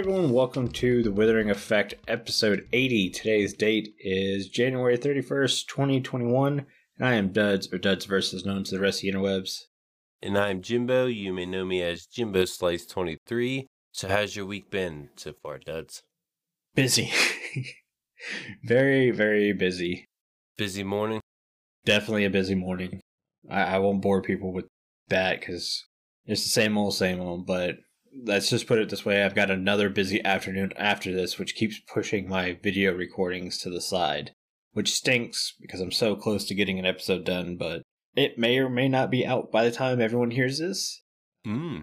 Everyone, welcome to the Withering Effect episode 80. Today's date is January 31st, 2021, and I am Duds, or Duds versus known to the rest of the interwebs. And I'm Jimbo. You may know me as Jimbo Slice 23. So, how's your week been so far, Duds? Busy. very, very busy. Busy morning? Definitely a busy morning. I, I won't bore people with that because it's the same old, same old, but let's just put it this way I've got another busy afternoon after this, which keeps pushing my video recordings to the side, which stinks because I'm so close to getting an episode done, but it may or may not be out by the time everyone hears this. Hmm.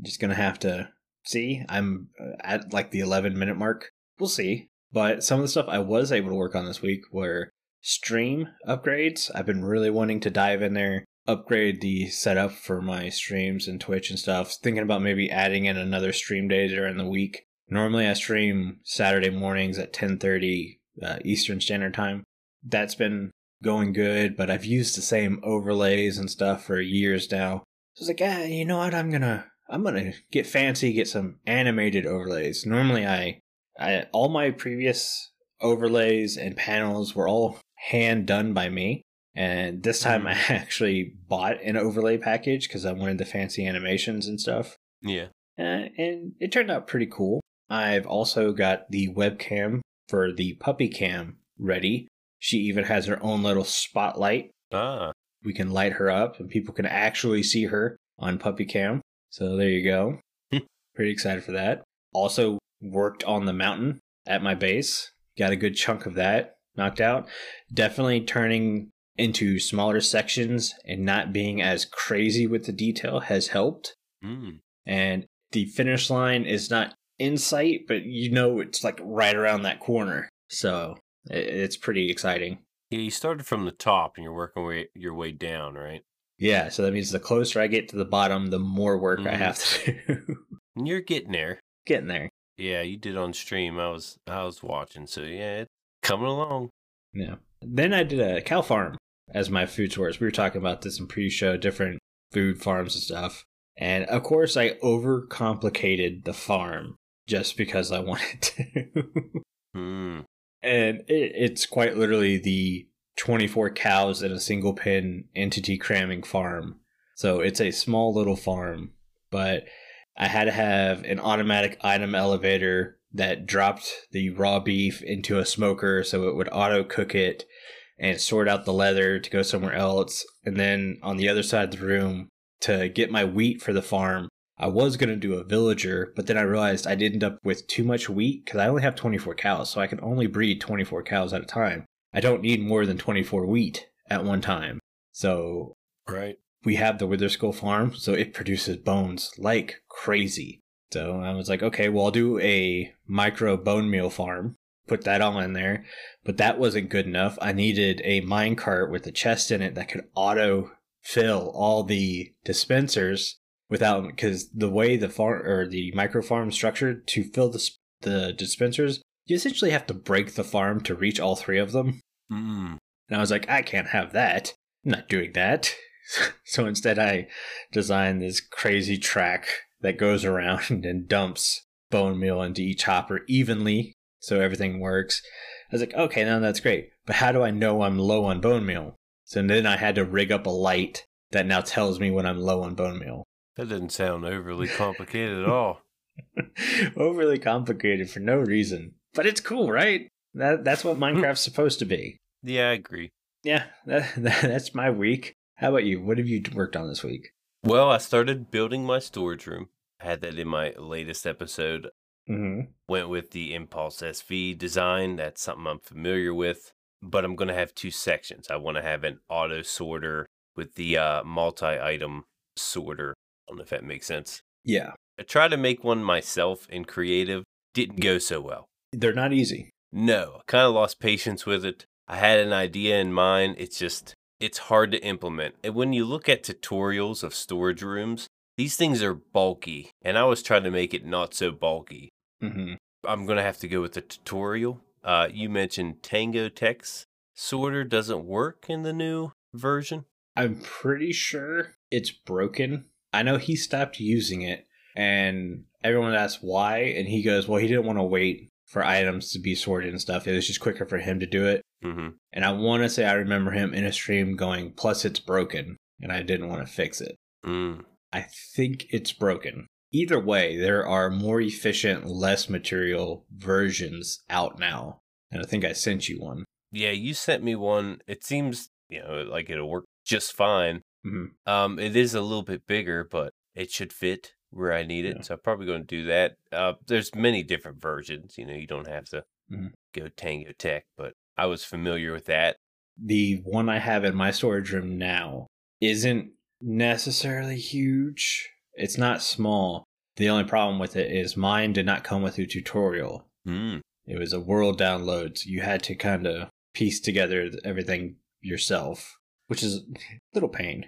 Just gonna have to see. I'm uh, at like the 11 minute mark. We'll see. But some of the stuff I was able to work on this week were stream upgrades. I've been really wanting to dive in there, upgrade the setup for my streams and Twitch and stuff. Thinking about maybe adding in another stream day during the week. Normally I stream Saturday mornings at 10:30 uh, Eastern Standard Time. That's been going good, but I've used the same overlays and stuff for years now. So I was like, ah, you know what? I'm gonna I'm gonna get fancy, get some animated overlays. Normally, I, I all my previous overlays and panels were all hand done by me, and this time I actually bought an overlay package because I wanted the fancy animations and stuff. Yeah. Uh, and it turned out pretty cool. I've also got the webcam for the puppy cam ready. She even has her own little spotlight. Ah. We can light her up and people can actually see her on puppy cam. So there you go. Pretty excited for that. Also worked on the mountain at my base. Got a good chunk of that knocked out. Definitely turning into smaller sections and not being as crazy with the detail has helped. Hmm. And the finish line is not in sight, but you know it's like right around that corner. So it's pretty exciting. Yeah, you started from the top and you're working way, your way down, right? Yeah, so that means the closer I get to the bottom, the more work I Mhm. have to do. And you're getting there. Getting there. Yeah, you did on stream. I was I was watching. So yeah, it's coming along. Yeah. Then I did a cow farm as my food source. We were talking about this in pre-show, different food farms and stuff. And of course, I overcomplicated the farm just because I wanted to. Hmm. and it, it's quite literally the 24 cows in a single pen entity cramming farm. So it's a small little farm, but I had to have an automatic item elevator that dropped the raw beef into a smoker so it would auto cook it and sort out the leather to go somewhere else. And then on the other side of the room, to get my wheat for the farm, I was going to do a villager, but then I realized I'd end up with too much wheat because I only have 24 cows, so I can only breed 24 cows at a time. I don't need more than 24 wheat at one time. So Right. we have the Wither Skull farm, so it produces bones like crazy. So I was like, okay, well, I'll do a micro bone meal farm, put that all in there. But that wasn't good enough. I needed a minecart with a chest in it that could auto fill all the dispensers without, because the way the farm or the micro farm structured to fill the, the dispensers, you essentially have to break the farm to reach all three of them. Hmm. And I was like, I can't have that. I'm not doing that. so instead, I designed this crazy track that goes around and dumps bone meal into each hopper evenly so everything works. I was like, okay, now that's great. But how do I know I'm low on bone meal? So then I had to rig up a light that now tells me when I'm low on bone meal. That doesn't sound overly complicated at all. Overly complicated for no reason. But it's cool, right? That, that's what hmm. Minecraft's supposed to be. Yeah, I agree. Yeah, that, that's my week. How about you? What have you worked on this week? Well, I started building my storage room. I had that in my latest episode. Mm-hmm. Went with the Impulse SV design. That's something I'm familiar with. But I'm going to have two sections. I want to have an auto sorter with the uh, multi item sorter. I don't know if that makes sense. Yeah, I tried to make one myself in creative. Didn't go so well. they're not easy. No, I kind of lost patience with it. I had an idea in mind. It's just, it's hard to implement. And when you look at tutorials of storage rooms, these things are bulky. And I was trying to make it not so bulky. Mm-hmm. I'm going to have to go with the tutorial. Uh, you mentioned Tango Tech sorter doesn't work in the new version. I'm pretty sure it's broken. I know he stopped using it, And everyone asks why, and he goes, "Well, he didn't want to wait for items to be sorted and stuff. It was just quicker for him to do it." hmm And I want to say I remember him in a stream going, "Plus, it's broken," and I didn't want to fix it. Mm. I think it's broken. Either way, there are more efficient, less material versions out now. And I think I sent you one. Yeah, you sent me one. It seems you know like it'll work just fine. Mhm. Um, it is a little bit bigger, but it should fit where I need it. Yeah. So I'm probably going to do that. Uh, there's many different versions. You know, you don't have to Mhm. go Tango Tech, but I was familiar with that. The one I have in my storage room now isn't necessarily huge. It's not small. The only problem with it is mine did not come with a tutorial. Mm. It was a world download. So you had to kind of piece together everything yourself, which is a little pain.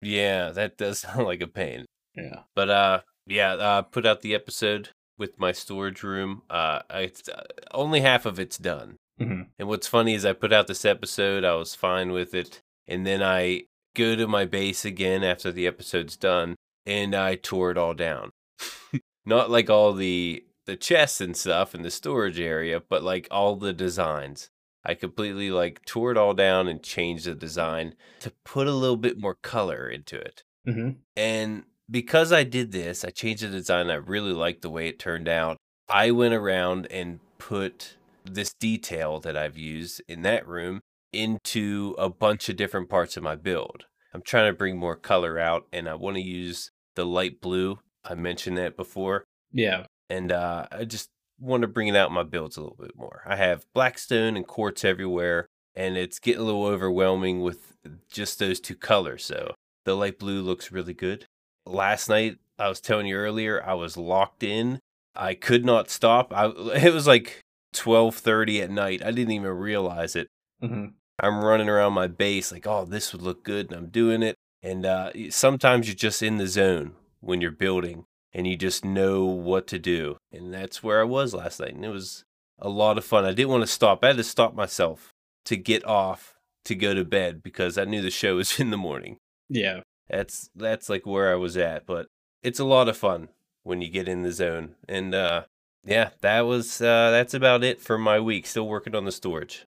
Yeah, that does sound like a pain. Yeah. But uh, yeah, uh, put out the episode with my storage room. Uh, it's uh, only half of it's done. Mhm. And what's funny is I put out this episode, I was fine with it, and then I go to my base again after the episode's done, and I tore it all down. Not like all the the chests and stuff in the storage area, but like all the designs. I completely like tore it all down and changed the design to put a little bit more color into it. Mm-hmm. And because I did this, I changed the design. I really liked the way it turned out. I went around and put this detail that I've used in that room into a bunch of different parts of my build. I'm trying to bring more color out and I want to use the light blue. I mentioned that before. Yeah. And uh, I just want to bring it out in my builds a little bit more. I have blackstone and quartz everywhere, and it's getting a little overwhelming with just those two colors. So the light blue looks really good. Last night, I was telling you earlier, I was locked in. I could not stop. I, it was like 12:30 at night. I didn't even realize it. Mm-hmm. I'm running around my base like, oh, this would look good, and I'm doing it. And uh, sometimes you're just in the zone when you're building, and you just know what to do. And that's where I was last night, and it was a lot of fun. I didn't want to stop. I had to stop myself to get off to go to bed because I knew the show was in the morning. Yeah. That's that's like where I was at, but it's a lot of fun when you get in the zone. And uh, yeah, that was uh, that's about it for my week. Still working on the storage.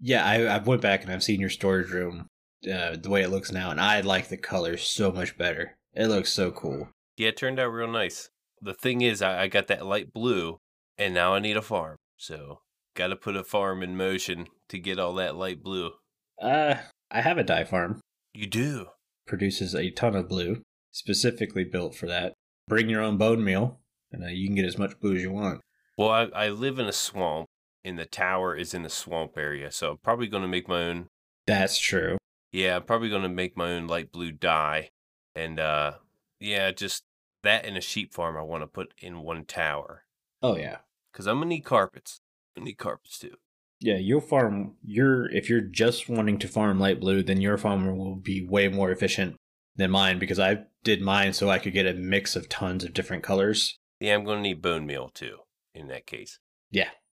Yeah, I, I went back and I've seen your storage room, uh, the way it looks now, and I like the colors so much better. It looks so cool. Yeah, it turned out real nice. The thing is, I, I got that light blue, and now I need a farm. So, got to put a farm in motion to get all that light blue. Uh, I have a dye farm. You do? Produces a ton of blue, specifically built for that. Bring your own bone meal, and uh, you can get as much blue as you want. Well, I, I live in a swamp, and the tower is in a swamp area, so I'm probably going to make my own. That's true. Yeah, I'm probably going to make my own light blue dye. And, uh, yeah, just that and a sheep farm I want to put in one tower. Oh yeah, Because I'm going to need carpets. I need carpets too. yeah. You'll farm your if you're just wanting to farm light blue, then your farm will be way more efficient than mine because I did mine so I could get a mix of tons of different colors. Yeah, I'm going to need bone meal too in that case.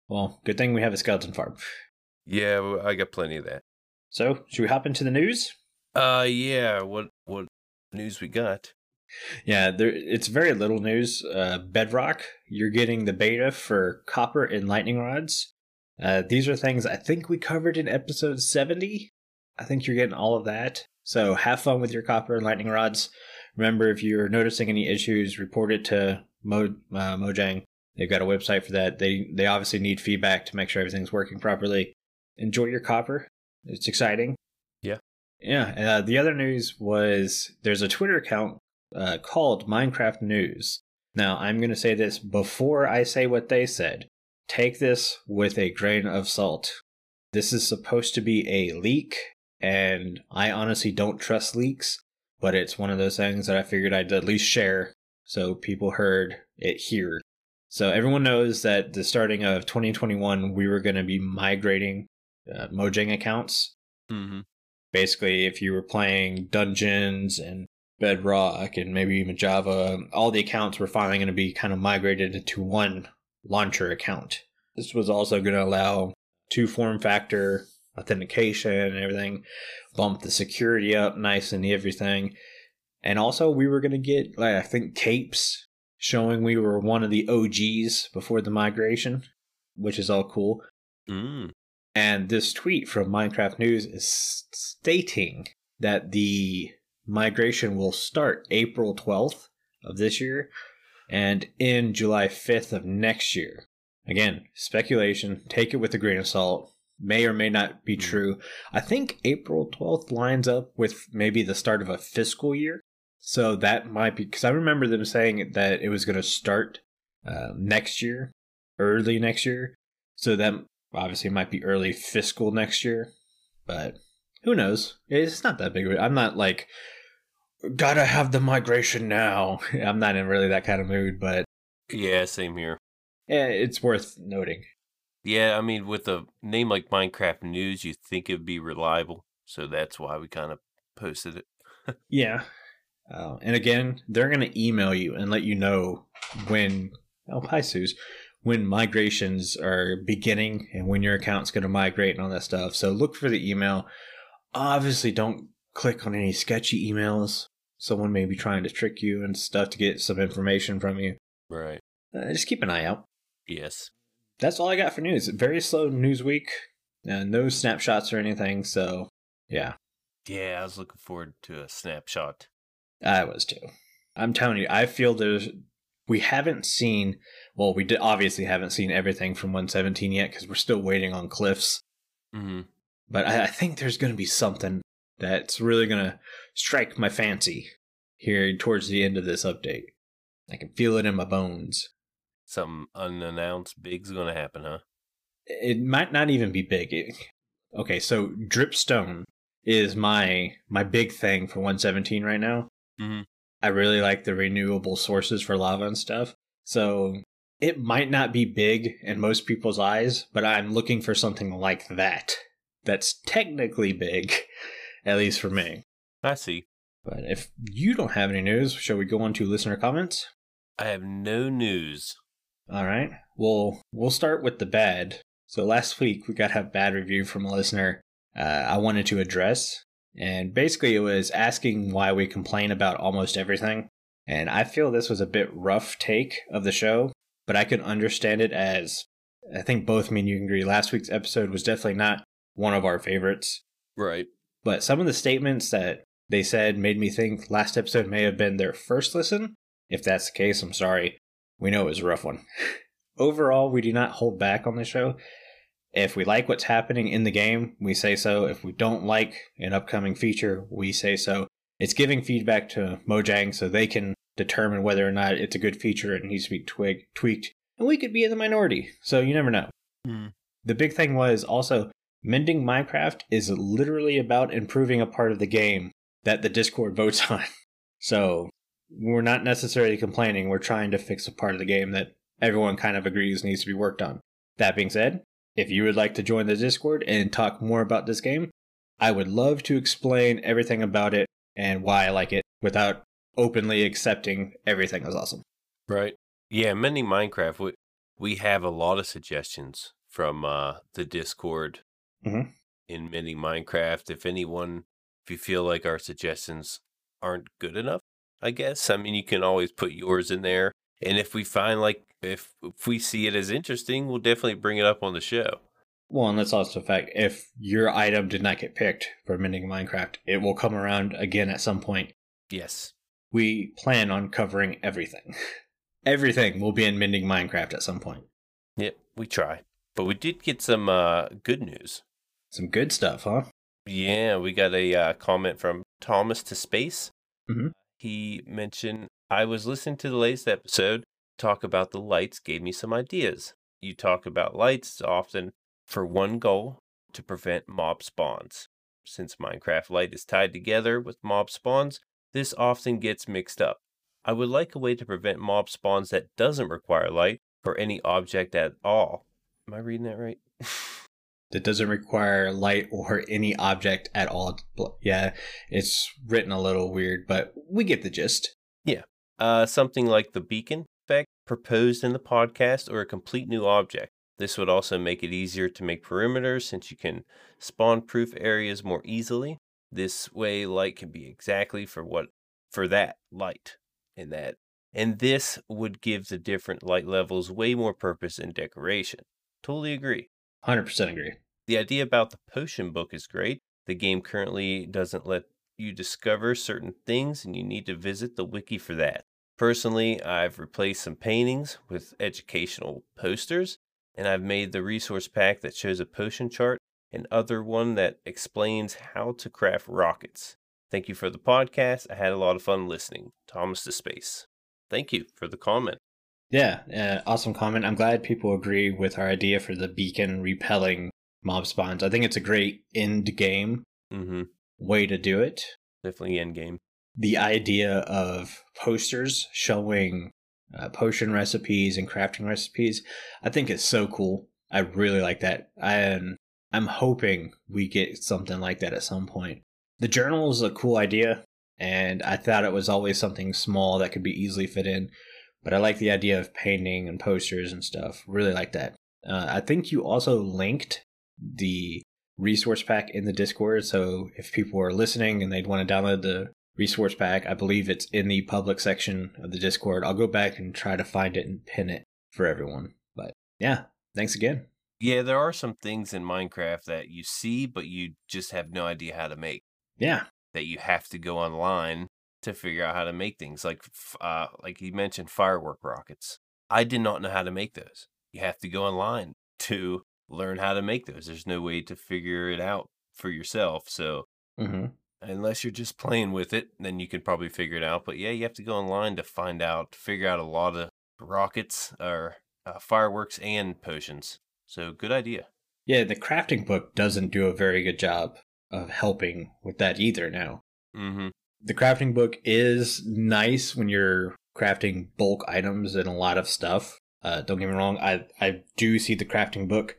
Well, good thing we have a skeleton farm. Yeah, I got plenty of that. So, should we hop into the news? Uh, yeah. What what news we got? Yeah, there it's very little news. Uh, Bedrock, you're getting the beta for copper and lightning rods. Uh, these are things I think we covered in episode 70. I think you're getting all of that. So have fun with your copper and lightning rods. Remember, if you're noticing any issues, report it to Mo, uh, Mojang. They've got a website for that. They they obviously need feedback to make sure everything's working properly. Enjoy your copper. It's exciting. Yeah. Yeah. Uh, the other news was there's a Twitter account uh, called Minecraft News. Now, I'm going to say this before I say what they said. Take this with a grain of salt. This is supposed to be a leak, and I honestly don't trust leaks, but it's one of those things that I figured I'd at least share so people heard it here. So everyone knows that the starting of 2021, we were going to be migrating uh, Mojang accounts. Mm-hmm. basically if you were playing dungeons and bedrock and maybe even java all the accounts were finally going to be kind of migrated into one launcher account. This was also going to allow two form factor authentication and everything bump the security up nice and everything. And also we were going to get like i think capes showing we were one of the OGs before the migration, which is all cool. Mm. And this tweet from Minecraft News is stating that the migration will start April 12th of this year and in July 5th of next year. Again, speculation, take it with a grain of salt. May or may not be Hmm. true. I think April 12th lines up with maybe the start of a fiscal year. So that might be because I remember them saying that it was going to start uh, next year, early next year. So that obviously might be early fiscal next year. But who knows? It's not that big. of a- I'm not like, gotta have the migration now. I'm not in really that kind of mood, but Yeah, same here. Yeah, it's worth noting. Yeah, I mean, with a name like Minecraft News, you think it'd be reliable. So that's why we kind of posted it. Yeah. Uh, and again, they're going to email you and let you know when, oh, hi, Suze, when migrations are beginning and when your account's going to migrate and all that stuff. So look for the email. Obviously, don't click on any sketchy emails. Someone may be trying to trick you and stuff to get some information from you. Right. Uh, just keep an eye out. Yes. That's all I got for news. Very slow news week. Uh, no snapshots or anything. So, yeah, Yeah, I was looking forward to a snapshot. I was too. I'm telling you, I feel there's. We haven't seen. Well, we did, obviously haven't seen everything from 117 yet because we're still waiting on Cliffs. hmm But I, I think there's going to be something that's really going to strike my fancy here towards the end of this update. I can feel it in my bones. Something unannounced big's going to happen, huh? it might not even be big. It- okay, so dripstone is my my big thing for 117 right now. Mhm. I really like the renewable sources for lava and stuff. So it might not be big in most people's eyes, but I'm looking for something like that. That's technically big, at least for me. I see. But if you don't have any news, shall we go on to listener comments? I have no news. All right. Well, we'll start with the bad. So last week we got a bad review from a listener uh, I wanted to address, and basically it was asking why we complain about almost everything. And I feel this was a bit rough take of the show, but I could understand it as I think both me and you can agree. Last week's episode was definitely not one of our favorites, Right. but some of the statements that they said made me think last episode may have been their first listen. If that's the case, I'm sorry. We know it was a rough one. Overall, we do not hold back on the show. If we like what's happening in the game, we say so. If we don't like an upcoming feature, we say so. It's giving feedback to Mojang so they can determine whether or not it's a good feature and needs to be twig- tweaked. And we could be in the minority, so you never know. Hmm. The big thing was also mending Minecraft is literally about improving a part of the game that the Discord votes on. So we're not necessarily complaining. We're trying to fix a part of the game that everyone kind of agrees needs to be worked on. That being said, if you would like to join the Discord and talk more about this game, I would love to explain everything about it and why I like it without openly accepting everything as awesome. Right. Yeah, Mending Minecraft. We, we have a lot of suggestions from uh, the Discord Mhm. in Mending Minecraft. If anyone, if you feel like our suggestions aren't good enough, I guess. I mean, you can always put yours in there. And if we find like, if, if we see it as interesting, we'll definitely bring it up on the show. Well, and that's also a fact. If your item did not get picked for mending Minecraft, it will come around again at some point. Yes. We plan on covering everything. everything will be in mending Minecraft at some point. Yep, we try. But we did get some uh, good news. Some good stuff, huh? Yeah, we got a uh, comment from Thomas to Space. Mhm. He mentioned, I was listening to the latest episode, talk about the lights gave me some ideas. You talk about lights often for one goal to prevent mob spawns. Since Minecraft Light is tied together with mob spawns, this often gets mixed up. I would like a way to prevent mob spawns that doesn't require light or any object at all. Am I reading that right? That doesn't require light or any object at all. Yeah, it's written a little weird, but we get the gist. Uh, something like the beacon effect proposed in the podcast or a complete new object. This would also make it easier to make perimeters since you can spawn proof areas more easily. This way light can be exactly for what for that light. in that And this would give the different light levels way more purpose and decoration. Totally agree. 100% agree. The idea about the potion book is great. The game currently doesn't let you discover certain things, and you need to visit the wiki for that. Personally, I've replaced some paintings with educational posters, and I've made the resource pack that shows a potion chart and other one that explains how to craft rockets. Thank you for the podcast. I had a lot of fun listening. Thomas to Space. Thank you for the comment. Yeah, uh, awesome comment. I'm glad people agree with our idea for the beacon repelling mob spawns. I think it's a great end game Mm-hmm. way to do it. Definitely end game. The idea of posters showing uh, potion recipes and crafting recipes, I think it's so cool. I really like that. And I'm hoping we get something like that at some point. The journal is a cool idea, and I thought it was always something small that could be easily fit in. But I like the idea of painting and posters and stuff. Really like that. Uh, I think you also linked the resource pack in the Discord. So if people are listening and they'd want to download the resource pack, I believe it's in the public section of the Discord. I'll go back and try to find it and pin it for everyone. But yeah, thanks again. Yeah, there are some things in Minecraft that you see, but you just have no idea how to make. Yeah, That you have to go online to figure out how to make things. Like, uh, like you mentioned, firework rockets. I did not know how to make those. You have to go online to learn how to make those. There's no way to figure it out for yourself. So hmm unless you're just playing with it, then you can probably figure it out. But yeah, you have to go online to find out, figure out a lot of rockets or uh, fireworks and potions. So good idea. yeah. The crafting book doesn't do a very good job of helping with that either. Now, Mm-hmm. the crafting book is nice when you're crafting bulk items and a lot of stuff. Uh, don't get me wrong, I I do see the crafting book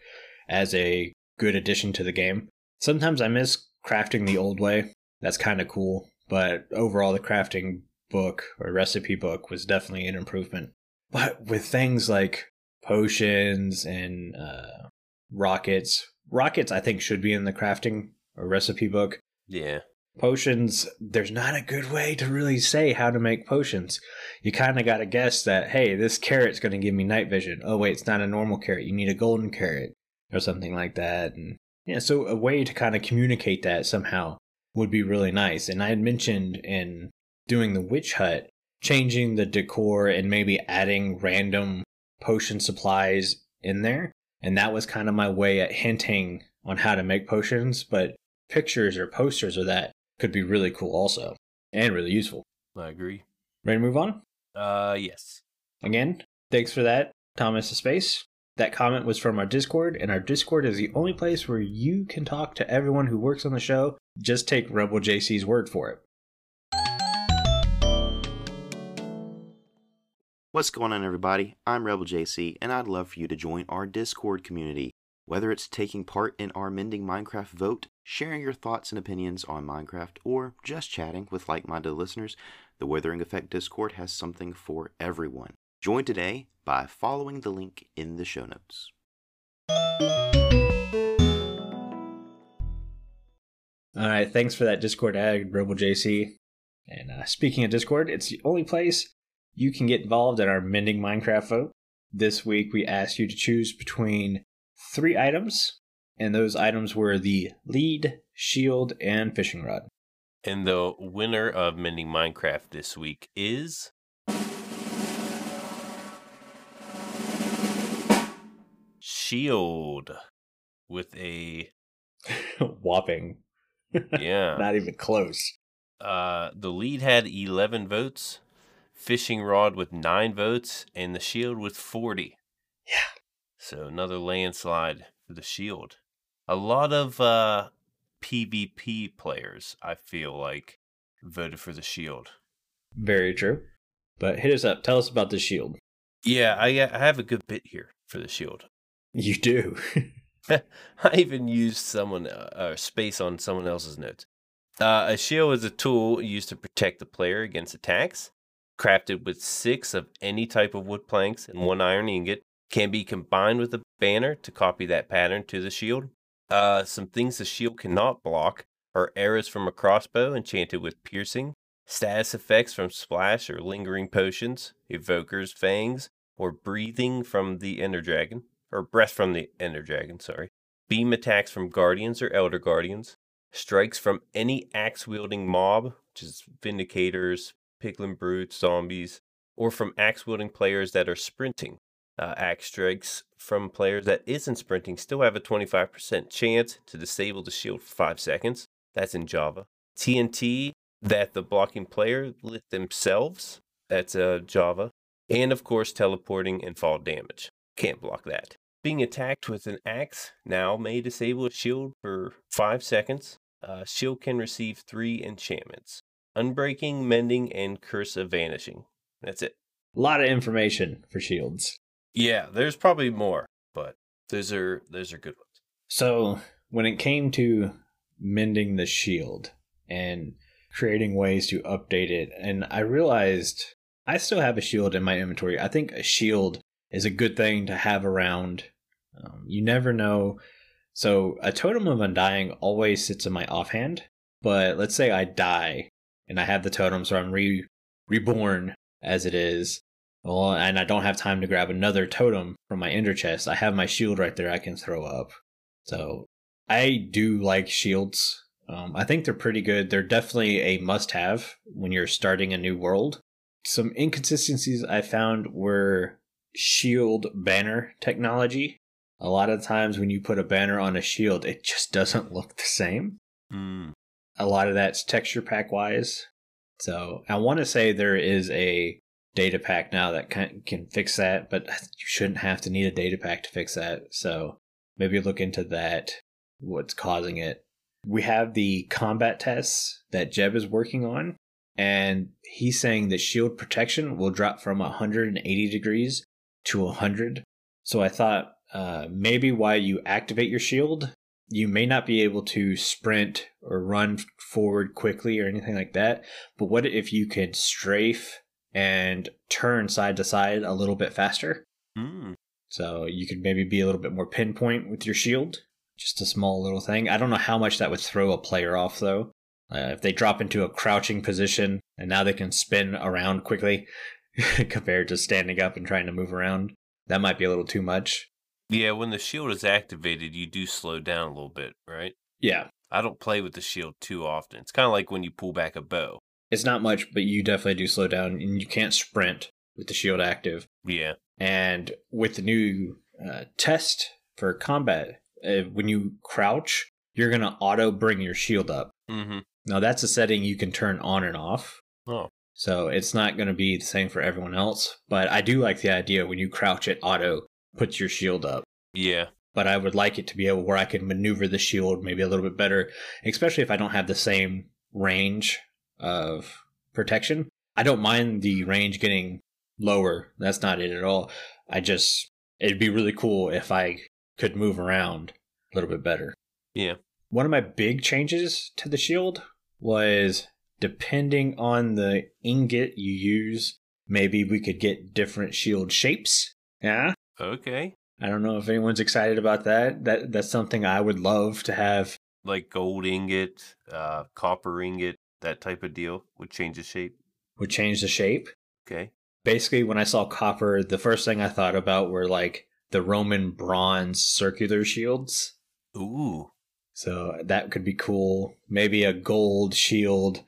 as a good addition to the game. Sometimes I miss crafting the old way. That's kind of cool, but overall, the crafting book or recipe book was definitely an improvement. But with things like potions and uh, rockets, rockets I think should be in the crafting or recipe book. Yeah. potions there's not a good way to really say how to make potions. You kind of got to guess that hey this carrot's going to give me night vision. Oh wait it's not a normal carrot. You need a golden carrot or something like that. And yeah so a way to kind of communicate that somehow would be really nice and i had mentioned in doing the witch hut changing the decor and maybe adding random potion supplies in there and that was kind of my way at hinting on how to make potions but pictures or posters of that could be really cool also and really useful. I agree. Ready to move on? Uh, yes. Again, thanks for that, Thomas to Space. That comment was from our Discord, and our Discord is the only place where you can talk to everyone who works on the show. Just take Rebel JC's word for it. What's going on, everybody? I'm Rebel JC, and I'd love for you to join our Discord community. Whether it's taking part in our Mending Minecraft vote, sharing your thoughts and opinions on Minecraft, or just chatting with like minded listeners, the Withering Effect Discord has something for everyone. Join today by following the link in the show notes. All right, thanks for that Discord ad, Rebel JC. And uh, speaking of Discord, it's the only place you can get involved in our Mending Minecraft vote. This week, we asked you to choose between three items, and those items were the lead, shield, and fishing rod. And the winner of Mending Minecraft this week is. Shield with a Whopping. yeah. Not even close. Uh, the lead had 11 votes, Fishing Rod with 9 votes, and the Shield with 40. Yeah. So another landslide for the Shield. A lot of uh, PvP players, I feel like, voted for the Shield. Very true. But hit us up. Tell us about the shield. Yeah, I, I have a good bit here for the Shield. You do. I even used someone uh, space on someone else's notes. Uh, a shield is a tool used to protect the player against attacks. Crafted with six of any type of wood planks and one iron ingot, can be combined with a banner to copy that pattern to the shield. Uh, some things the shield cannot block are arrows from a crossbow enchanted with piercing, status effects from splash or lingering potions, evokers, fangs, or breathing from the Ender Dragon, or breath from the Ender Dragon, sorry. Beam attacks from Guardians or Elder Guardians, strikes from any axe wielding mob, which is Vindicators, Piglin Brutes, Zombies, or from axe wielding players that are sprinting. Uh, axe strikes from players that isn't sprinting still have a 25% chance to disable the shield for 5 seconds. That's in Java. TNT that the blocking player lit themselves. That's uh, Java. And of course, teleporting and fall damage. Can't block that. Being attacked with an axe now may disable a shield for 5 seconds. Uh, shield can receive 3 enchantments Unbreaking, Mending, and Curse of Vanishing. That's it. A lot of information for shields. Yeah, there's probably more, but those are those are good ones. So when it came to mending the shield and creating ways to update it, and I realized I still have a shield in my inventory. I think a shield is a good thing to have around. Um, you never know. So a totem of undying always sits in my offhand. But let's say I die and I have the totem, so I'm re reborn as it is. Well, and I don't have time to grab another totem from my ender chest. I have my shield right there I can throw up. So I do like shields. Um, I think they're pretty good. They're definitely a must have when you're starting a new world. Some inconsistencies I found were shield banner technology. A lot of times when you put a banner on a shield, it just doesn't look the same. Mm. A lot of that's texture pack wise. So I want to say there is a data pack now that can, can fix that, but you shouldn't have to need a data pack to fix that. So maybe look into that, what's causing it. We have the combat tests that Jeb is working on, and he's saying that shield protection will drop from 180 degrees to 100. So I thought uh, maybe while you activate your shield, you may not be able to sprint or run forward quickly or anything like that. But what if you could strafe and turn side to side a little bit faster? Mm. So you could maybe be a little bit more pinpoint with your shield. Just a small little thing. I don't know how much that would throw a player off though. Uh, if they drop into a crouching position and now they can spin around quickly compared to standing up and trying to move around, that might be a little too much. Yeah, when the shield is activated, you do slow down a little bit, right? Yeah. I don't play with the shield too often. It's kind of like when you pull back a bow. It's not much, but you definitely do slow down and you can't sprint with the shield active. Yeah. And with the new uh, test for combat, uh, when you crouch, you're going to auto bring your shield up. Mm-hmm. Now, that's a setting you can turn on and off. Oh. So it's not going to be the same for everyone else. But I do like the idea when you crouch, it auto puts your shield up. Yeah. But I would like it to be able where I can maneuver the shield maybe a little bit better, especially if I don't have the same range of protection. I don't mind the range getting lower. That's not it at all. I just, it'd be really cool if I could move around a little bit better. Yeah. One of my big changes to the shield was depending on the ingot you use, maybe we could get different shield shapes. Yeah. Okay. I don't know if anyone's excited about that. That that's something I would love to have. Like gold ingot, uh, copper ingot, that type of deal would change the shape. Would change the shape. Okay. Basically, when I saw copper, the first thing I thought about were like the Roman bronze circular shields. Ooh. So that could be cool. Maybe a gold shield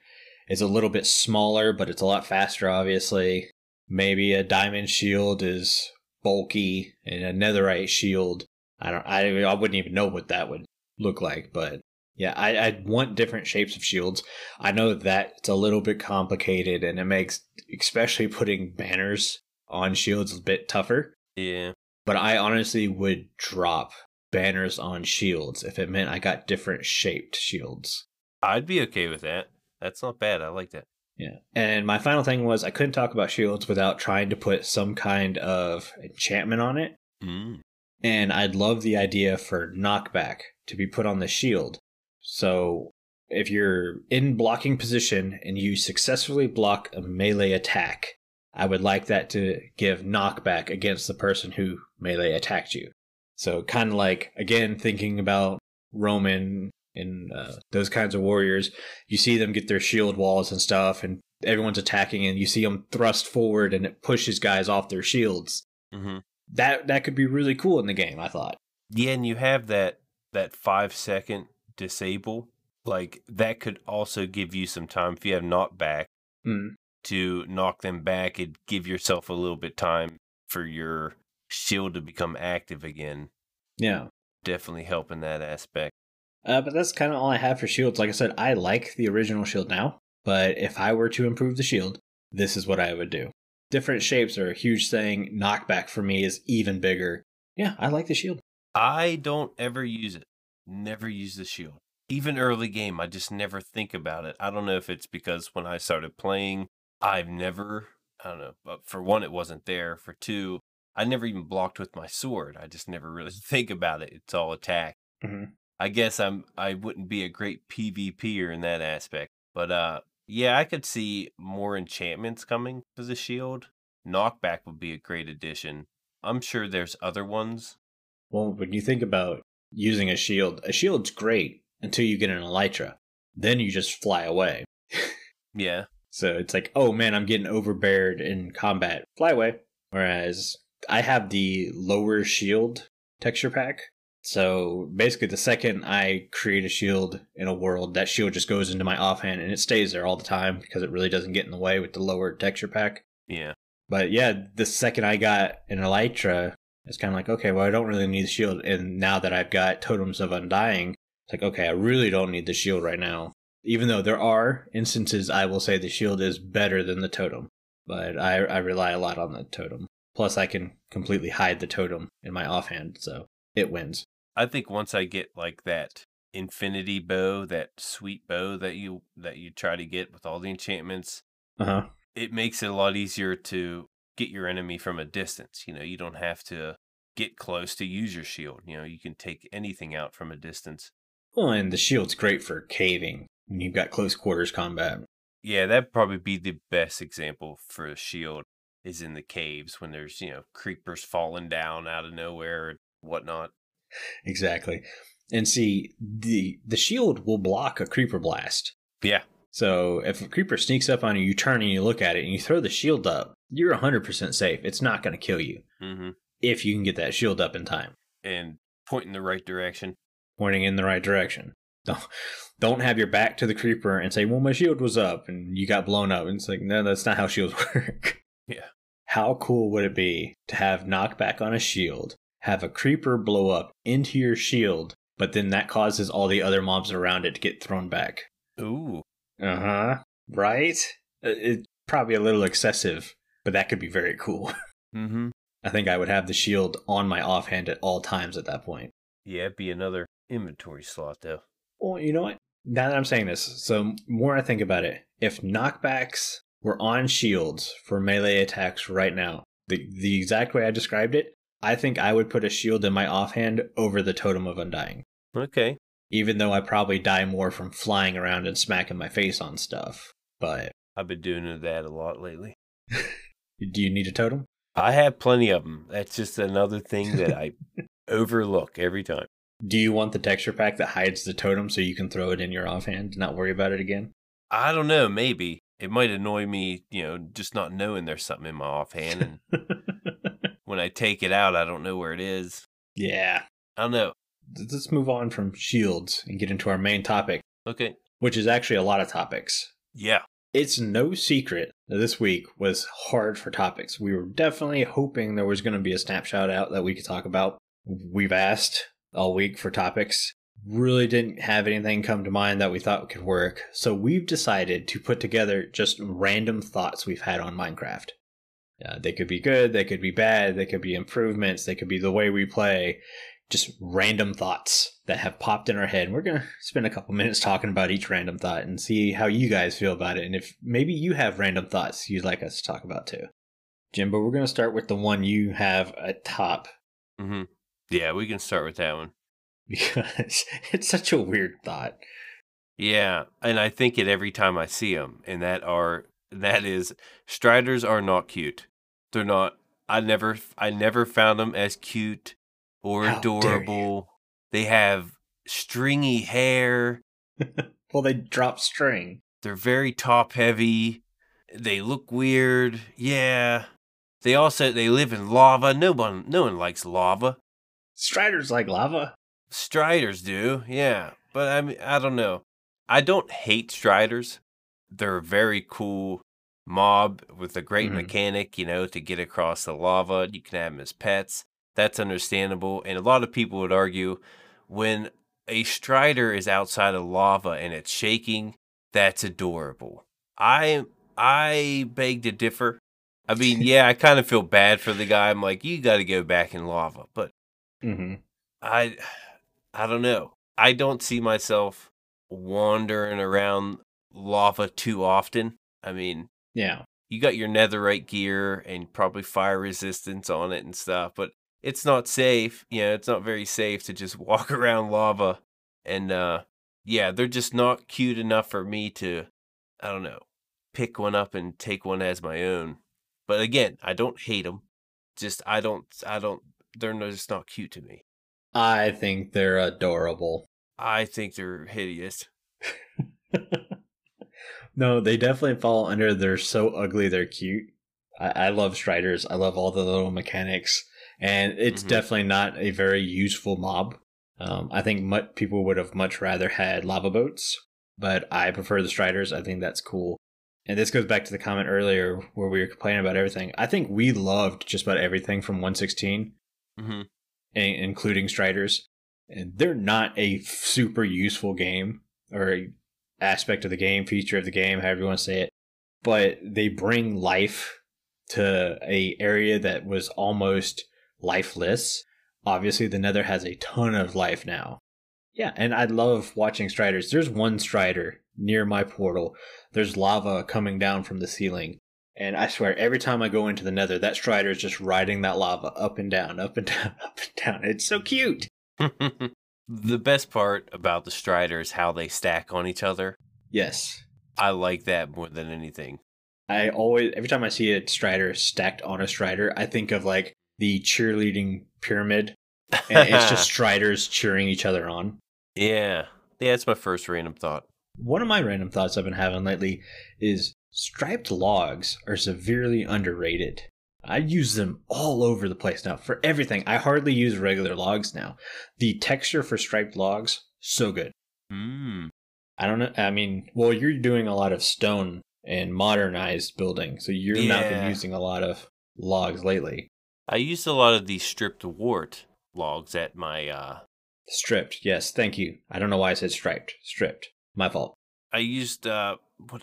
is a little bit smaller, but it's a lot faster, obviously. Maybe a diamond shield is bulky and a netherite shield. I don't I I wouldn't even know what that would look like, but yeah, I, I want different shapes of shields. I know that it's a little bit complicated and it makes especially putting banners on shields a bit tougher. Yeah. But I honestly would drop banners on shields if it meant I got different shaped shields. I'd be okay with that. That's not bad. I like that. Yeah. And my final thing was I couldn't talk about shields without trying to put some kind of enchantment on it. Mm. And I'd love the idea for knockback to be put on the shield. So if you're in blocking position and you successfully block a melee attack, I would like that to give knockback against the person who melee attacked you. So kind of like again thinking about Roman in uh, those kinds of warriors. You see them get their shield walls and stuff, and everyone's attacking, and you see them thrust forward, and it pushes guys off their shields. hmm That that could be really cool in the game. I thought. Yeah, and you have that that five second disable. Like that could also give you some time if you have knockback Mm. to knock them back and give yourself a little bit time for your shield to become active again. Yeah. Definitely help in that aspect. Uh, but that's kind of all I have for shields. Like I said, I like the original shield now, but if I were to improve the shield, this is what I would do. Different shapes are a huge thing. Knockback for me is even bigger. Yeah, I like the shield. I don't ever use it. Never use the shield. Even early game, I just never think about it. I don't know if it's because when I started playing, I've never, I don't know, but for one, it wasn't there. For two, I never even blocked with my sword. I just never really think about it. It's all attack. Mhm. I guess I'm I wouldn't be a great PvPer in that aspect. But uh yeah, I could see more enchantments coming for the shield. Knockback would be a great addition. I'm sure there's other ones. Well, when you think about using a shield, a shield's great until you get an elytra. Then you just fly away. Yeah. So it's like, oh man, I'm getting overbeared in combat. Fly away. Whereas I have the lower shield texture pack. So basically, the second I create a shield in a world, that shield just goes into my offhand and it stays there all the time because it really doesn't get in the way with the lower texture pack. Yeah. But yeah, the second I got an Elytra, it's kind of like, okay, well, I don't really need the shield. And now that I've got Totems of Undying, it's like, okay, I really don't need the shield right now. Even though there are instances I will say the shield is better than the totem, but I, I rely a lot on the totem. Plus, I can completely hide the totem in my offhand, so it wins. I think once I get like that infinity bow, that sweet bow that you that you try to get with all the enchantments, Uh huh. it makes it a lot easier to get your enemy from a distance. You know, you don't have to get close to use your shield. You know, you can take anything out from a distance. Well, and the shield's great for caving when you've got close quarters combat. Yeah, that'd probably be the best example for a shield is in the caves when there's, you know, creepers falling down out of nowhere and whatnot. Exactly. And see, the the shield will block a creeper blast. Yeah. So if a creeper sneaks up on you, you turn and you look at it and you throw the shield up, you're 100% safe. It's not going to kill you hmm if you can get that shield up in time, And point in the right direction. pointing in the right direction. Don't, don't have your back to the creeper and say, well, my shield was up and you got blown up. And it's like, no, that's not how shields work. Yeah. How cool would it be to have knockback on a shield, have a creeper blow up into your shield, but then that causes all the other mobs around it to get thrown back? Ooh. Uh huh. Right? It's probably a little excessive, but that could be very cool. Mm-hmm. I think I would have the shield on my offhand at all times at that point. Yeah, it'd be another inventory slot though. Well, you know what? Now that I'm saying this, so more I think about it, if knockbacks were on shields for melee attacks right now, the the exact way I described it, I think I would put a shield in my offhand over the totem of undying. Okay. Even though I probably die more from flying around and smacking my face on stuff. But I've been doing that a lot lately. do you need a totem? I have plenty of them. That's just another thing that I overlook every time. Do you want the texture pack that hides the totem so you can throw it in your offhand and not worry about it again? I don't know. Maybe it might annoy me, you know, just not knowing there's something in my offhand, and when I take it out, I don't know where it is. yeah. I don't know. Let's move on from shields and get into our main topic, Okay. which is actually a lot of topics. Yeah. It's no secret that this week was hard for topics. We were definitely hoping there was going to be a snapshot out that we could talk about. We've asked all week for topics. Really didn't have anything come to mind that we thought could work. So we've decided to put together just random thoughts we've had on Minecraft. Uh, they could be good, they could be bad, they could be improvements, they could be the way we play. Just random thoughts that have popped in our head. We're going to spend a couple minutes talking about each random thought and see how you guys feel about it. And if maybe you have random thoughts you'd like us to talk about too. Jimbo, we're going to start with the one you have at top hmm Yeah, we can start with that one. because it's such a weird thought. Yeah, and I think it every time I see them, and that are that is Striders are not cute. They're not. I never I never found them as cute or How adorable. They have stringy hair. well, they drop string. They're very top heavy. They look weird. Yeah. They also they live in lava. No one no one likes lava. Striders like lava. Striders do, yeah. But I mean I don't know. I don't hate Striders. They're very cool mob with a great Mhm. mechanic, you know, to get across the lava. You can have them as pets. That's understandable. And a lot of people would argue when a strider is outside of lava and it's shaking, that's adorable. I I beg to differ. I mean, yeah, I kind of feel bad for the guy. I'm like, you got to go back in lava, but Mm-hmm. I I don't know. I don't see myself wandering around lava too often. I mean, Yeah. you got your netherite gear and probably fire resistance on it and stuff, but it's not safe. You know, it's not very safe to just walk around lava. And uh yeah, they're just not cute enough for me to I don't know, pick one up and take one as my own. But again, I don't hate them. Just I don't I don't they're just not cute to me. I think they're adorable. I think they're hideous. no, they definitely fall under they're so ugly they're cute. I, I love Striders. I love all the little mechanics, and it's Mhm. definitely not a very useful mob. Um, I think mu- people would have much rather had lava boats, but I prefer the Striders. I think that's cool. And this goes back to the comment earlier where we were complaining about everything. I think we loved just about everything from 116 hmm in- including Striders, and they're not a super useful game or a aspect of the game, feature of the game, however you want to say it. But they bring life to a area that was almost lifeless. Obviously, the Nether has a ton of life now. Yeah, and I love watching Striders. There's one Strider near my portal. There's lava coming down from the ceiling. And I swear, every time I go into the nether, that strider is just riding that lava up and down, up and down, up and down. It's so cute. the best part about the Strider is how they stack on each other. Yes. I like that more than anything. I always, every time I see a strider stacked on a strider, I think of like the cheerleading pyramid. And it's just striders cheering each other on. yeah. Yeah, that's my first random thought. One of my random thoughts I've been having lately is striped logs are severely underrated. I use them all over the place now for everything. I hardly use regular logs now. The texture for striped logs, so good. Mm. I don't know. I mean, well, you're doing a lot of stone and modernized building, so you're not been using a lot of logs lately. I used a lot of these stripped wart logs at my uh Stripped, yes, thank you. I don't know why I said striped. Stripped, my fault. I used uh what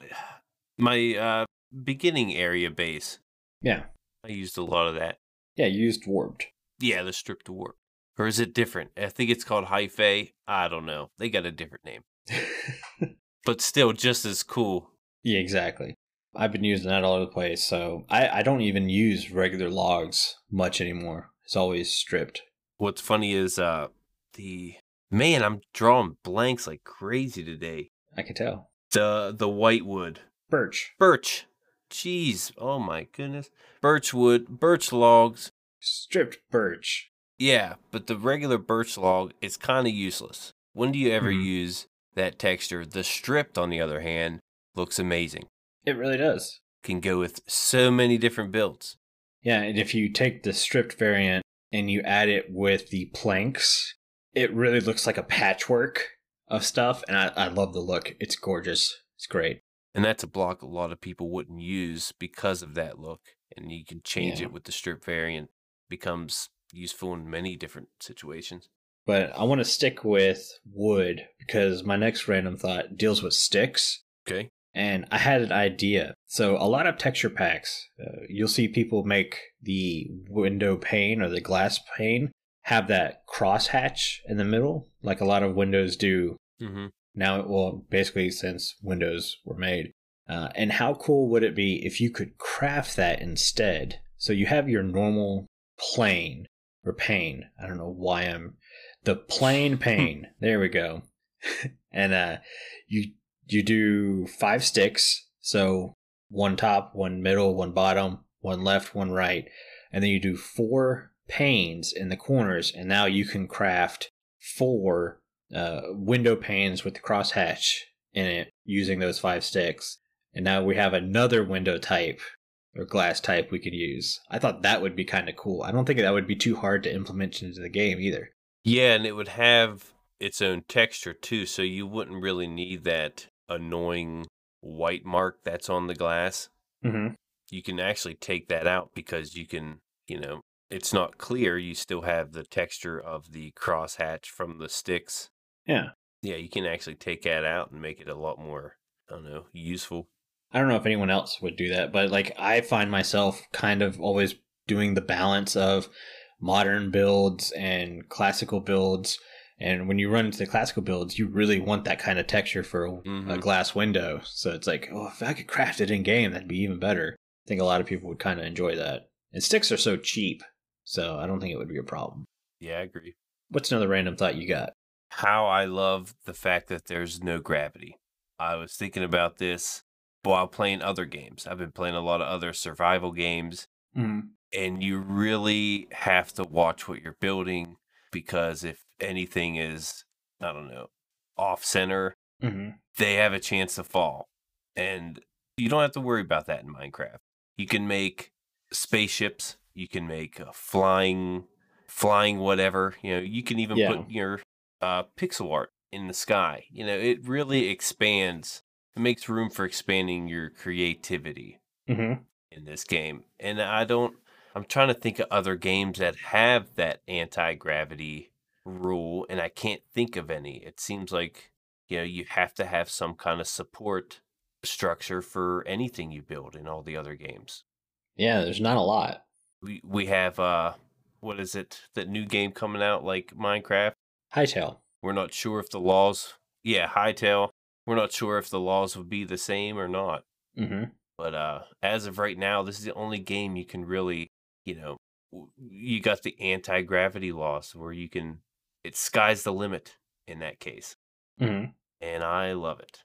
my uh beginning area base. Yeah, I used a lot of that. yeah, you used warped. Yeah, the stripped warp. Or is it different? I think it's called Hyphae. I don't know. They got a different name. But still just as cool. yeah, exactly. I've been using that all over the place, so I, I don't even use regular logs much anymore. It's always stripped. What's funny is uh the man, I'm drawing blanks like crazy today. I can tell. The the whitewood. Birch, Birch. Jeez. Oh my goodness. Birch wood, birch logs. stripped birch. Yeah, but the regular birch log is kind of useless. When do you ever Mhm. use that texture? The stripped, on the other hand, looks amazing. It really does. Can go with so many different builds. Yeah, and if you take the stripped variant and you add it with the planks, it really looks like a patchwork of stuff, and I, I love the look. It's gorgeous. It's great. And that's a block a lot of people wouldn't use because of that look. And you can change Yeah. it with the strip variant. Becomes useful in many different situations. But I want to stick with wood because my next random thought deals with sticks. Okay. And I had an idea. So, a lot of texture packs, uh, you'll see people make the window pane or the glass pane have that crosshatch in the middle, like a lot of windows do Mm-hmm. Now it well basically since windows were made uh, and how cool would it be if you could craft that instead? So you have your normal plane or pane. I don't know why i'm the plain pane. There we go. And uh you you do five sticks. So one top one middle one bottom one left one right. And then you do four panes in the corners. And now you can craft four uh, window panes with the crosshatch in it using those five sticks. And now we have another window type or glass type we could use. I thought that would be kind of cool. I don't think that would be too hard to implement into the game either. Yeah, and it would have its own texture too, so you wouldn't really need that annoying white mark that's on the glass. Mm-hmm. You can actually take that out because you can, you know, it's not clear. You still have the texture of the crosshatch from the sticks. Yeah. Yeah, you can actually take that out and make it a lot more, I don't know, useful. I don't know if anyone else would do that, but like I find myself kind of always doing the balance of modern builds and classical builds. And when you run into the classical builds, you really want that kind of texture for a, Mhm. a glass window. So it's like, oh, if I could craft it in game, that'd be even better. I think a lot of people would kind of enjoy that. And sticks are so cheap, so I don't think it would be a problem. Yeah, I agree. What's another random thought you got? How I love the fact that there's no gravity. I was thinking about this while playing other games. I've been playing a lot of other survival games, Mm-hmm. and you really have to watch what you're building because if anything is, I don't know, off center, Mm-hmm. they have a chance to fall. And you don't have to worry about that in Minecraft. You can make spaceships, you can make a flying flying whatever, you know, you can even Yeah. put your uh pixel art in the sky. You know, it really expands. It makes room for expanding your creativity Mm-hmm. in this game. And I don't I'm trying to think of other games that have that anti-gravity rule and I can't think of any. It seems like you know, you have to have some kind of support structure for anything you build in all the other games. Yeah, there's not a lot. We we have uh what is it? That new game coming out like Minecraft. Hytale. We're not sure if the laws yeah, Hytale. We're not sure if the laws would be the same or not. Mm-hmm. But uh, as of right now, this is the only game you can really, you know, you got the anti gravity laws where you can, it sky's the limit in that case, Mm-hmm. and I love it.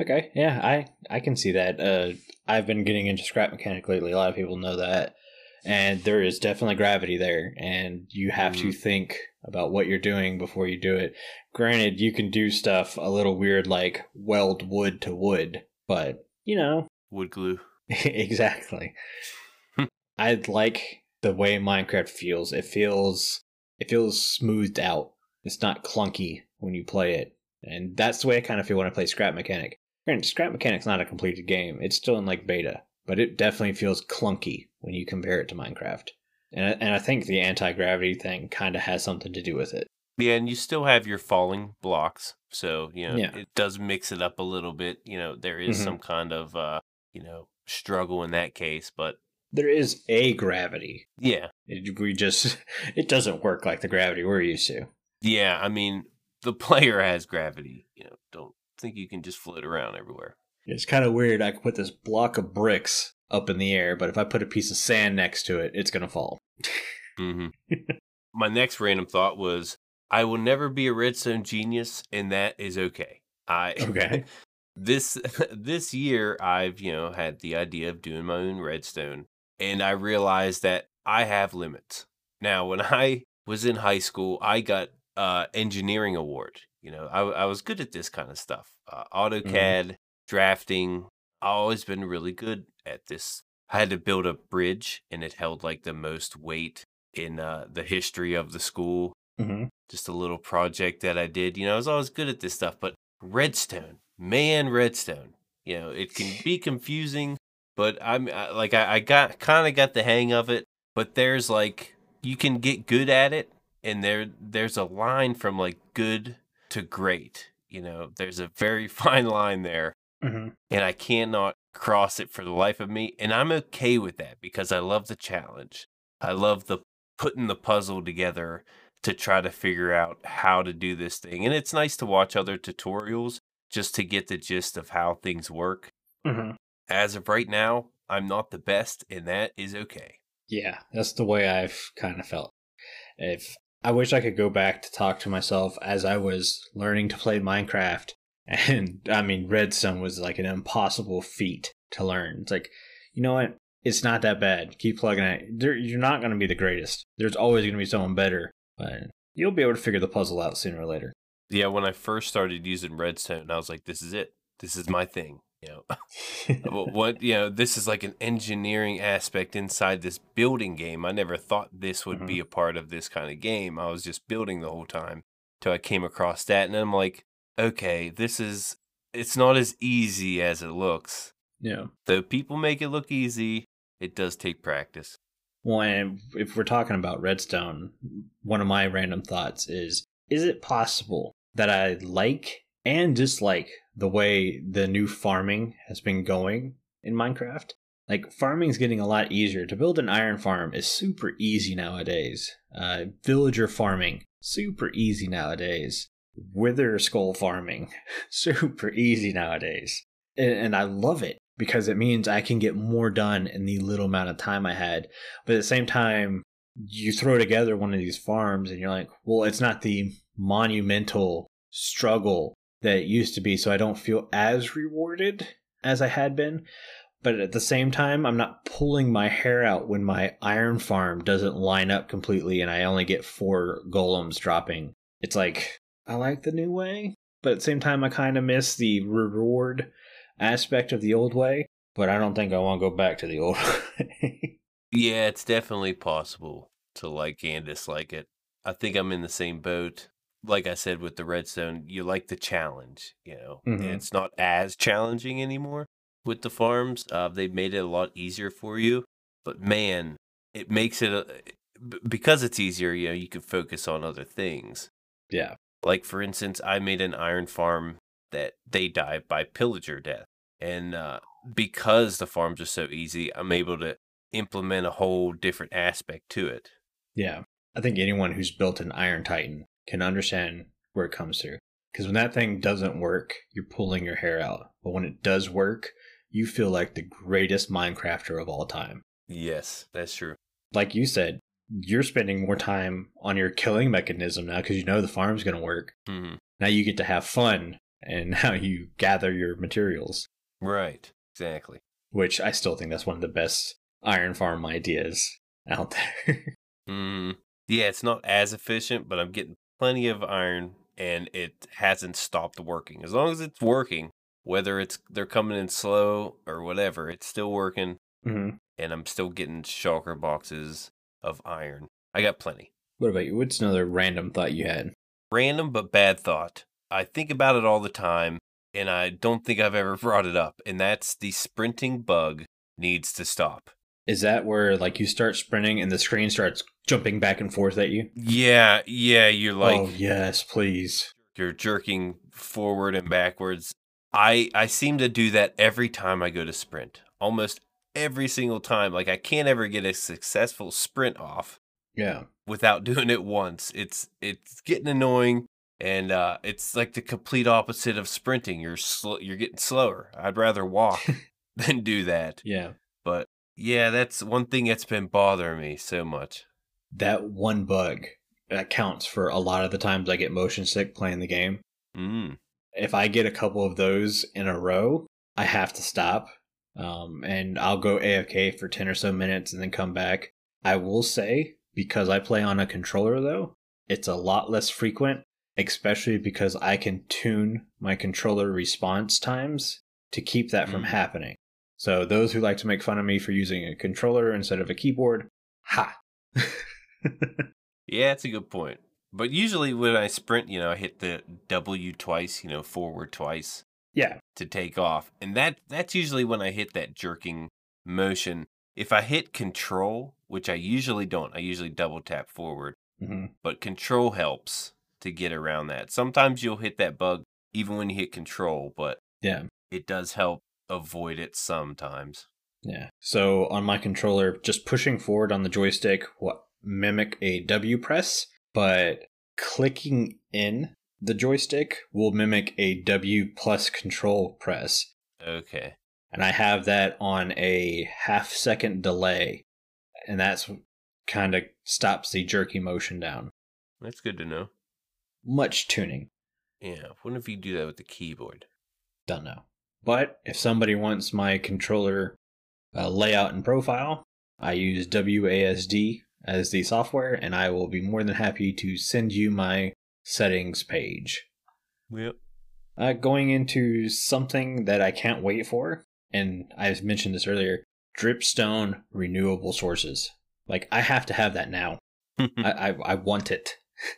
Okay, yeah, I I can see that. Uh, I've been getting into scrap mechanic lately. A lot of people know that, and there is definitely gravity there, and you have to think about what you're doing before you do it. Granted, you can do stuff a little weird, like weld wood to wood, but you know, Wood glue. exactly. I like the way Minecraft feels. It feels it feels smoothed out. It's not clunky when you play it. And that's the way I kind of feel when I play Scrap Mechanic. Granted, Scrap Mechanic's not a completed game. It's still in like beta, but it definitely feels clunky when you compare it to Minecraft. And I, and I think the anti-gravity thing kind of has something to do with it. Yeah, and you still have your falling blocks, so you know Yeah. it does mix it up a little bit. You know, there is Mhm. some kind of uh, you know, struggle in that case, but There is a gravity. yeah, It, we just it doesn't work like the gravity we're used to. yeah. I mean, the player has gravity. You know, don't think you can just float around everywhere. It's kind of weird. I could put this block of bricks up in the air, but if I put a piece of sand next to it, it's gonna fall. Hmm My next random thought was I will never be a redstone genius, and that is okay. I Okay. this this year I've you know had the idea of doing my own redstone, and I realized that I have limits. Now, when I was in high school, I got uh engineering award. You know, I I was good at this kind of stuff. Uh, AutoCAD, drafting. I've always been really good at this. I had to build a bridge, and it held like the most weight in uh, the history of the school. Mm-hmm. Just a little project that I did. You know, I was always good at this stuff, but Redstone, man, Redstone. You know, it can be confusing, but I'm I- like I, I got kind of got the hang of it. But there's like you can get good at it, and there there's a line from like good to great. You know, there's a very fine line there Mm-hmm. and I cannot cross it for the life of me. And I'm okay with that because I love the challenge. I love the putting the puzzle together to try to figure out how to do this thing. And it's nice to watch other tutorials just to get the gist of how things work. Mm-hmm. As of right now, I'm not the best, and that is okay. Yeah, that's the way I've kind of felt. If I wish I could go back to talk to myself as I was learning to play Minecraft, and I mean, Redstone was like an impossible feat to learn. It's like, you know what? It's not that bad. Keep plugging it. There, you're not going to be the greatest. There's always going to be someone better, but you'll be able to figure the puzzle out sooner or later. Yeah, when I first started using Redstone, I was like, this is it. This is my thing. You know, But what you know, this is like an engineering aspect inside this building game. I never thought this would be mm-hmm. a part of this kind of game. I was just building the whole time till I came across that, and I'm like, okay, this is it's not as easy as it looks. yeah. Though people make it look easy, it does take practice. Well, and if we're talking about Redstone, one of my random thoughts is is it possible that I like and dislike the way the new farming has been going in Minecraft? Like, farming's getting a lot easier. To build an iron farm is super easy nowadays. Uh, villager farming, super easy nowadays. Wither skull farming, super easy nowadays. And, and I love it because it means I can get more done in the little amount of time I had. But at the same time, you throw together one of these farms and you're like, well, it's not the monumental struggle that it used to be. So I don't feel as rewarded as I had been. But at the same time, I'm not pulling my hair out when my iron farm doesn't line up completely and I only get four golems dropping. It's like, I like the new way, but at the same time, I kind of miss the reward aspect of the old way. But I don't think I want to go back to the old way. Yeah, it's definitely possible to like and dislike it. I think I'm in the same boat. Like I said with the redstone, you like the challenge, you know. and Mhm. It's not as challenging anymore with the farms. Uh, they've made it a lot easier for you, but man, it makes it a, because it's easier. You know, you can focus on other things. yeah. Like for instance, I made an iron farm that they die by pillager death, and uh, because the farms are so easy, I'm able to implement a whole different aspect to it. Yeah. I think anyone who's built an Iron Titan can understand where it comes through. Because when that thing doesn't work, you're pulling your hair out. But when it does work, you feel like the greatest Minecrafter of all time. Yes, that's true. Like you said, you're spending more time on your killing mechanism now because you know the farm's going to work. hmm Now you get to have fun and how you gather your materials, Right, exactly. which I still think that's one of the best iron farm ideas out there. hmm Yeah, it's not as efficient, but I'm getting plenty of iron, and it hasn't stopped working. As long as it's working, whether it's they're coming in slow or whatever, it's still working, hmm and I'm still getting shulker boxes of iron. I got plenty. What about you? What's another random thought you had? random but bad thought. I think about it all the time, and I don't think I've ever brought it up, and that's the sprinting bug needs to stop. Is that where like you start sprinting and the screen starts jumping back and forth at you? Yeah, yeah, you're oh, like oh yes, please. you're jerking forward and backwards. I I seem to do that every time I go to sprint. Almost every single time. Like I can't ever get a successful sprint off Yeah. without doing it once. It's it's getting annoying and uh, it's like the complete opposite of sprinting. You're sl- you're getting slower. I'd rather walk than do that. Yeah. But yeah, that's one thing that's been bothering me so much. That one bug that counts for a lot of the times I get motion sick playing the game. Mm. If I get a couple of those in a row, I have to stop. Um, and I'll go AFK for 10 or so minutes and then come back. I will say, because I play on a controller though, it's a lot less frequent, especially because I can tune my controller response times to keep that from Mm. happening. So those who like to make fun of me for using a controller instead of a keyboard, ha. Yeah, that's a good point. But usually when I sprint, you know, I hit the W twice, you know, forward twice yeah. to take off. And that that's usually when I hit that jerking motion. If I hit control, which I usually don't, I usually double tap forward, hmm but control helps to get around that. Sometimes you'll hit that bug even when you hit control, but Yeah. it does help avoid it sometimes. Yeah. So on my controller, just pushing forward on the joystick will mimic a W press, but clicking in the joystick will mimic a W plus control press. Okay. And I have that on a half second delay. And that's kind of stops the jerky motion down. That's good to know. Much tuning. Yeah. What if you do that with the keyboard? Don't know. But if somebody wants my controller uh, layout and profile, I use WASD as the software, and I will be more than happy to send you my settings page Yep. Uh, going into something that I can't wait for, and I've mentioned this earlier dripstone renewable sources. Like, I have to have that now. I, I, I want it.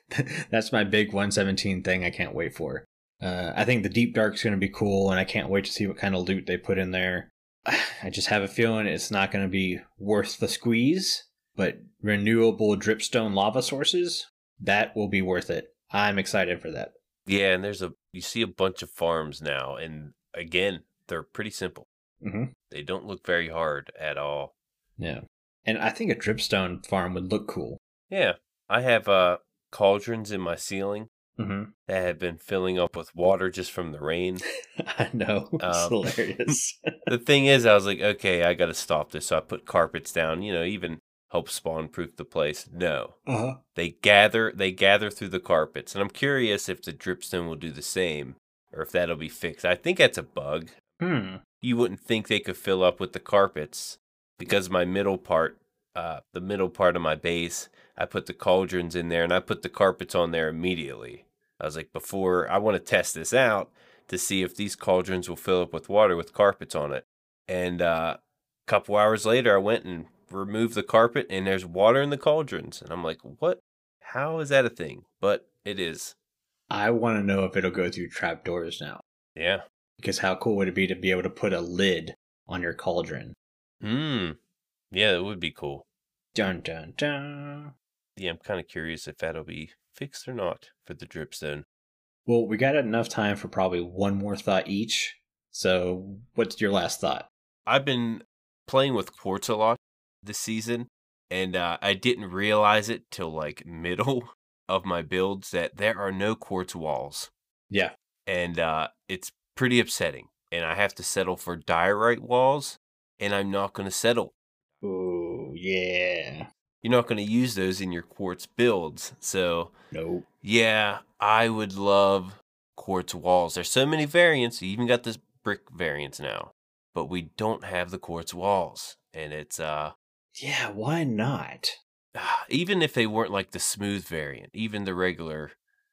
That's my big 117 thing I can't wait for. Uh, I think the Deep Dark's going to be cool, and I can't wait to see what kind of loot they put in there. I just have a feeling it's not going to be worth the squeeze, but renewable dripstone lava sources, that will be worth it. I'm excited for that. Yeah, and there's a you see a bunch of farms now, and again, they're pretty simple. hmm They don't look very hard at all. Yeah. And I think a dripstone farm would look cool. Yeah, I have uh cauldrons in my ceiling Mm-hmm. that have been filling up with water just from the rain. I know. It's Um, hilarious. the thing is, I was like, okay, I got to stop this. So I put carpets down, you know, even help spawn proof the place. No, uh-huh. they gather, they gather through the carpets, and I'm curious if the dripstone will do the same or if that'll be fixed. I think that's a bug. Hmm. You wouldn't think they could fill up with the carpets because my middle part, uh, the middle part of my base, I put the cauldrons in there and I put the carpets on there immediately. I was like, before I want to test this out to see if these cauldrons will fill up with water with carpets on it. And uh, a couple hours later, I went and removed the carpet, and there's water in the cauldrons. And I'm like, what? How is that a thing? But it is. I want to know if it'll go through trapdoors now. Yeah. Because how cool would it be to be able to put a lid on your cauldron? Hmm. Yeah, it would be cool. Dun dun dun. Yeah, I'm kind of curious if that'll be fixed or not for the dripstone. Well, we got enough time for probably one more thought each. So, what's your last thought? I've been playing with quartz a lot this season, and uh, I didn't realize it till like middle of my builds that there are no quartz walls, Yeah. and uh, it's pretty upsetting. And I have to settle for diorite walls, and I'm not going to settle. Oh yeah. You're not going to use those in your quartz builds, so Nope. yeah, I would love quartz walls. There's so many variants. You even got this brick variants now, but we don't have the quartz walls, and it's uh Yeah, why not? even if they weren't like the smooth variant, even the regular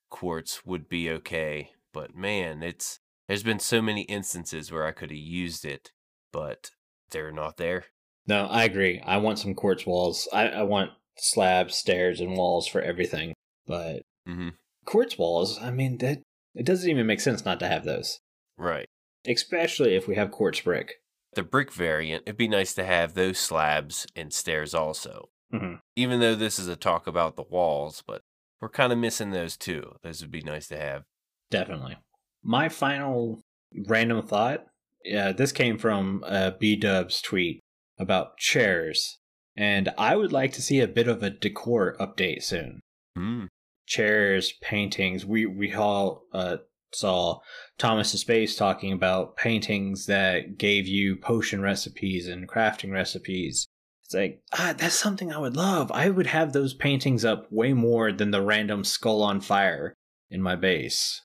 quartz would be okay. But man, it's there's been so many instances where I could have used it, but they're not there. No, I agree. I want some quartz walls. I, I want slabs, stairs, and walls for everything. But hmm quartz walls, I mean, that it doesn't even make sense not to have those. Right. Especially if we have quartz brick. The brick variant, it'd be nice to have those slabs and stairs also. Mm-hmm. Even though this is a talk about the walls, but we're kind of missing those too. Those would be nice to have. Definitely. My final random thought. Yeah, this came from uh, B Dub's tweet about chairs, and I would like to see a bit of a decor update soon. Hmm. Chairs, paintings. We we all uh, saw ThomasToSpace talking about paintings that gave you potion recipes and crafting recipes. It's like ah, that's something I would love. I would have those paintings up way more than the random skull on fire in my base.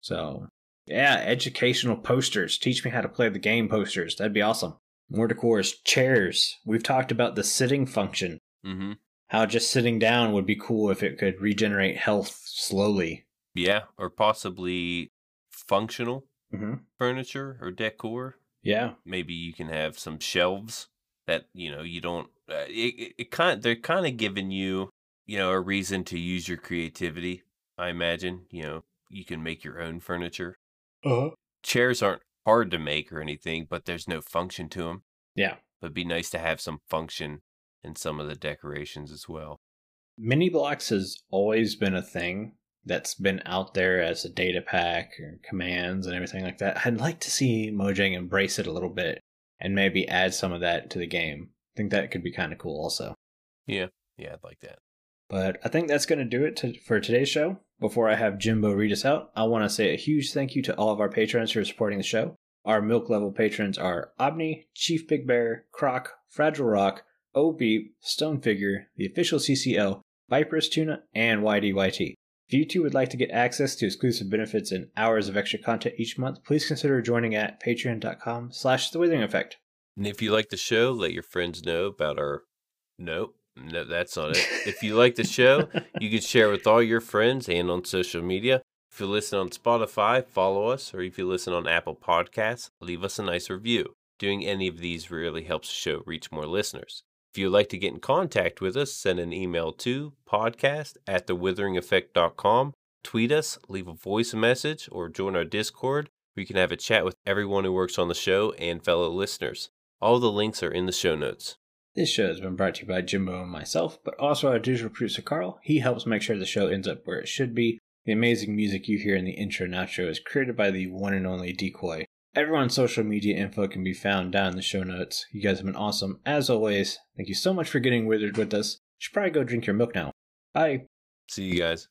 So, yeah, educational posters. Teach me how to play the game posters. That'd be awesome. More decors, chairs. We've talked about the sitting function. Mm-hmm. How just sitting down would be cool if it could regenerate health slowly. Yeah, or possibly functional Mm-hmm. furniture or decor. Yeah. Maybe you can have some shelves that you know you don't. Uh, it, it, kind they're kind of giving you you know a reason to use your creativity. I imagine you know you can make your own furniture. Uh-huh. Chairs aren't hard to make or anything, but there's no function to them. Yeah. But it'd be nice to have some function in some of the decorations as well. Mini blocks has always been a thing that's been out there as a data pack or commands and everything like that. I'd like to see Mojang embrace it a little bit and maybe add some of that to the game. I think that could be kind of cool also. Yeah, yeah, I'd like that. But I think that's going to do it to, for today's show. Before I have Jimbo read us out, I want to say a huge thank you to all of our patrons for supporting the show. Our milk level patrons are aubni, Chief Big Bear, Crock, Fragile Rock, O Beep, Stone Figure, the official CCL, viperoustuna, and YDYT. If you too would like to get access to exclusive benefits and hours of extra content each month, please consider joining at patreon.com slash the withering effect. And if you like the show, let your friends know about our. Nope, no, that's not it. if you like the show, you can share with all your friends and on social media. If you listen on Spotify, follow us, or if you listen on Apple Podcasts, leave us a nice review. Doing any of these really helps the show reach more listeners. If you'd like to get in contact with us, send an email to podcast at thewitheringeffect.com, tweet us, leave a voice message, or join our Discord where you can have a chat with everyone who works on the show and fellow listeners. All the links are in the show notes. This show has been brought to you by Jimbo and myself, but also our digital producer Carl. He helps make sure the show ends up where it should be. The amazing music you hear in the intro and outro is created by the one and only Decoy. Everyone's social media info can be found down in the show notes. You guys have been awesome. As always, thank you so much for getting withered with us. You should probably go drink your milk now. Bye. See you guys.